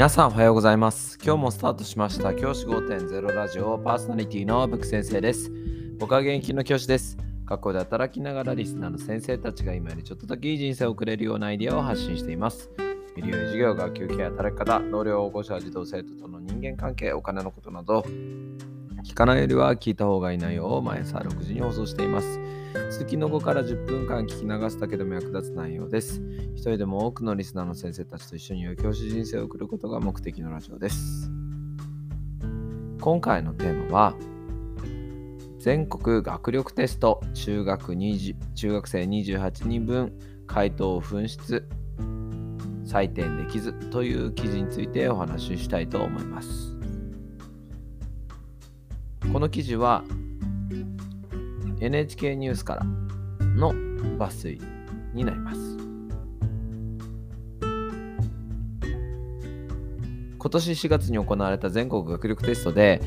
皆さんおはようございます。今日もスタートしました教師5.0ラジオパーソナリティのブク先生です。僕は現役の教師です。学校で働きながらリスナーの先生たちが今よりちょっとだけいい人生を送れるようなアイデアを発信しています。医療授業、学級ケア、働き方、同僚、保護者、児童生徒との人間関係、お金のことなど、聞かないよりは聞いた方がいい内容を毎朝6時に放送しています。通勤の後から10分間聞き流すだけでも役立つ内容です。一人でも多くのリスナーの先生たちと一緒に良い教師人生を送ることが目的のラジオです。今回のテーマは、全国学力テスト中学20中学生28人分回答を紛失採点できずという記事についてお話ししたいと思います。この記事は NHK ニュースからの抜粋になります。今年4月に行われた全国学力テストで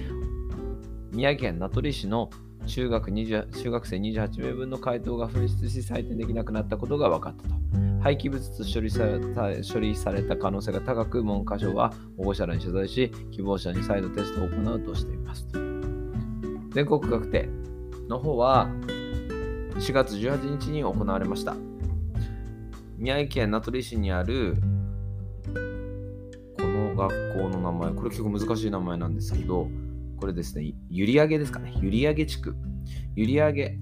宮城県名取市の中学20中学生28名分の回答が紛失し採点できなくなったことが分かったと。廃棄物と処理された処理された可能性が高く、文科省は保護者らに取材し、希望者に再度テストを行うとしています。全国学定の方は4月18日に行われました。宮城県名取市にあるこの学校の名前、これ結構難しい名前なんですけど、これですね、閖上ですかね、閖上地区。閖上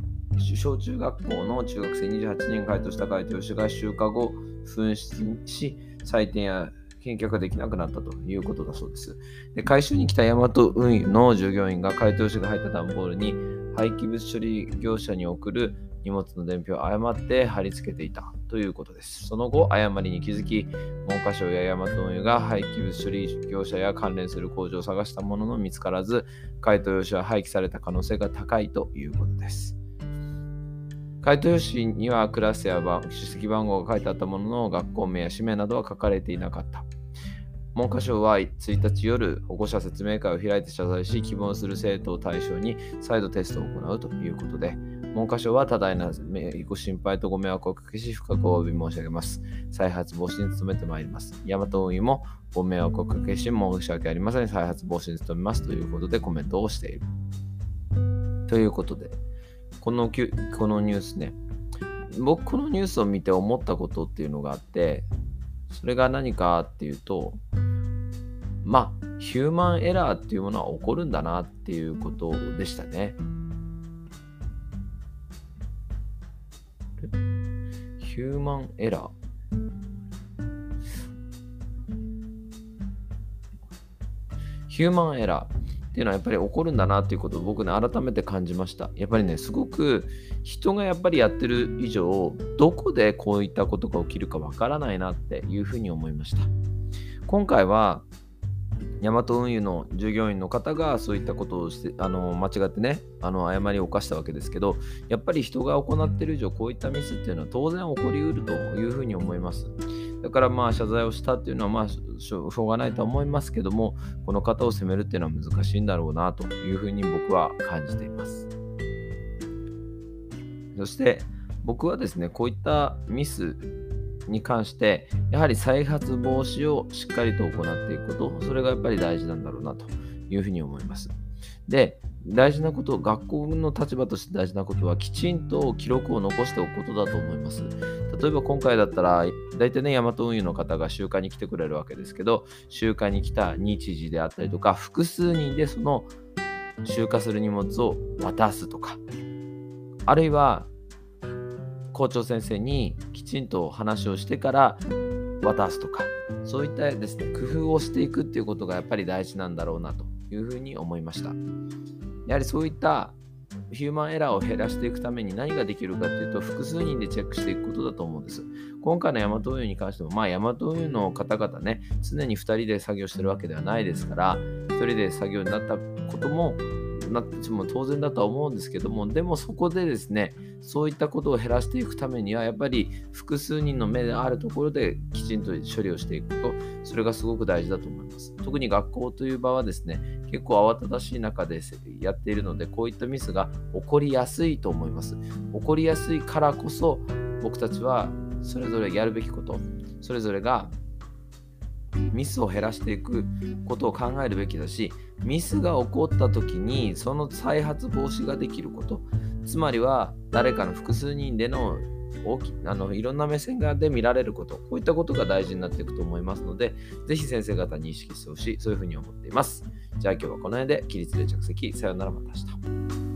小中学校の中学生28人回答した回答用紙が週間後紛失し、採点や返却ができなくなったということだそうです。で回収に来た大和運輸の従業員が回答用紙が入った段ボールに廃棄物処理業者に送る荷物の伝票を誤って貼り付けていたということです。その後、誤りに気づき、文科省や大和運輸が廃棄物処理業者や関連する工場を探したものの見つからず、回答用紙は廃棄された可能性が高いということです。回答用紙にはクラスや出席番号が書いてあったものの、学校名や氏名などは書かれていなかった。文科省は1日夜、保護者説明会を開いて謝罪し、希望する生徒を対象に再度テストを行うということで、文科省は多大なご心配とご迷惑をおかけし、深くお詫び申し上げます。再発防止に努めてまいります。大和運輸もご迷惑をおかけし、申し訳ありません。再発防止に努めますということでコメントをしている。ということで、このこのニュースね、僕このニュースを見て思ったことっていうのがあって、それが何かっていうと、まあ、ヒューマンエラーっていうものは起こるんだなっていうことでしたね。ヒューマンエラー。ヒューマンエラーっていうのはやっぱり起こるんだなっていうことを僕ね改めて感じました。やっぱりねすごく人がやっぱりやってる以上どこでこういったことが起きるかわからないなっていうふうに思いました。今回はヤマト運輸の従業員の方がそういったことをしてあの間違ってねあの誤りを犯したわけですけどやっぱり人が行っている以上こういったミスっていうのは当然起こりうるというふうに思いますだからまあ謝罪をしたっていうのはまあしょうがないとは思いますけどもこの方を責めるっていうのは難しいんだろうなというふうに僕は感じています。そして僕はですねこういったミスに関してやはり再発防止をしっかりと行っていくことそれがやっぱり大事なんだろうなというふうに思います。で大事なこと学校の立場として大事なことはきちんと記録を残しておくことだと思います。例えば今回だったら大体ねヤマト運輸の方が集会に来てくれるわけですけど集会に来た日時であったりとか複数人でその集荷する荷物を渡すとかあるいは校長先生にきちんと話をしてから渡すとかそういったですね工夫をしていくっていうことがやっぱり大事なんだろうなというふうに思いました。やはりそういったヒューマンエラーを減らしていくために何ができるかというと複数人でチェックしていくことだと思うんです。今回のヤマト運輸に関してもまあヤマト運輸の方々ね常に2人で作業してるわけではないですから1人で作業になったこともなっても当然だとは思うんですけどもでもそこでですねそういったことを減らしていくためにはやっぱり複数人の目であるところできちんと処理をしていくことそれがすごく大事だと思います。特に学校という場はですね結構慌ただしい中でやっているのでこういったミスが起こりやすいと思います。起こりやすいからこそ僕たちはそれぞれやるべきことそれぞれがミスを減らしていくことを考えるべきだしミスが起こった時にその再発防止ができることつまりは誰かの複数人での大きあのいろんな目線で見られること、こういったことが大事になっていくと思いますので、ぜひ先生方に意識してほしい、そういうふうに思っています。じゃあ今日はこの辺で起立で着席、さようならまた明日。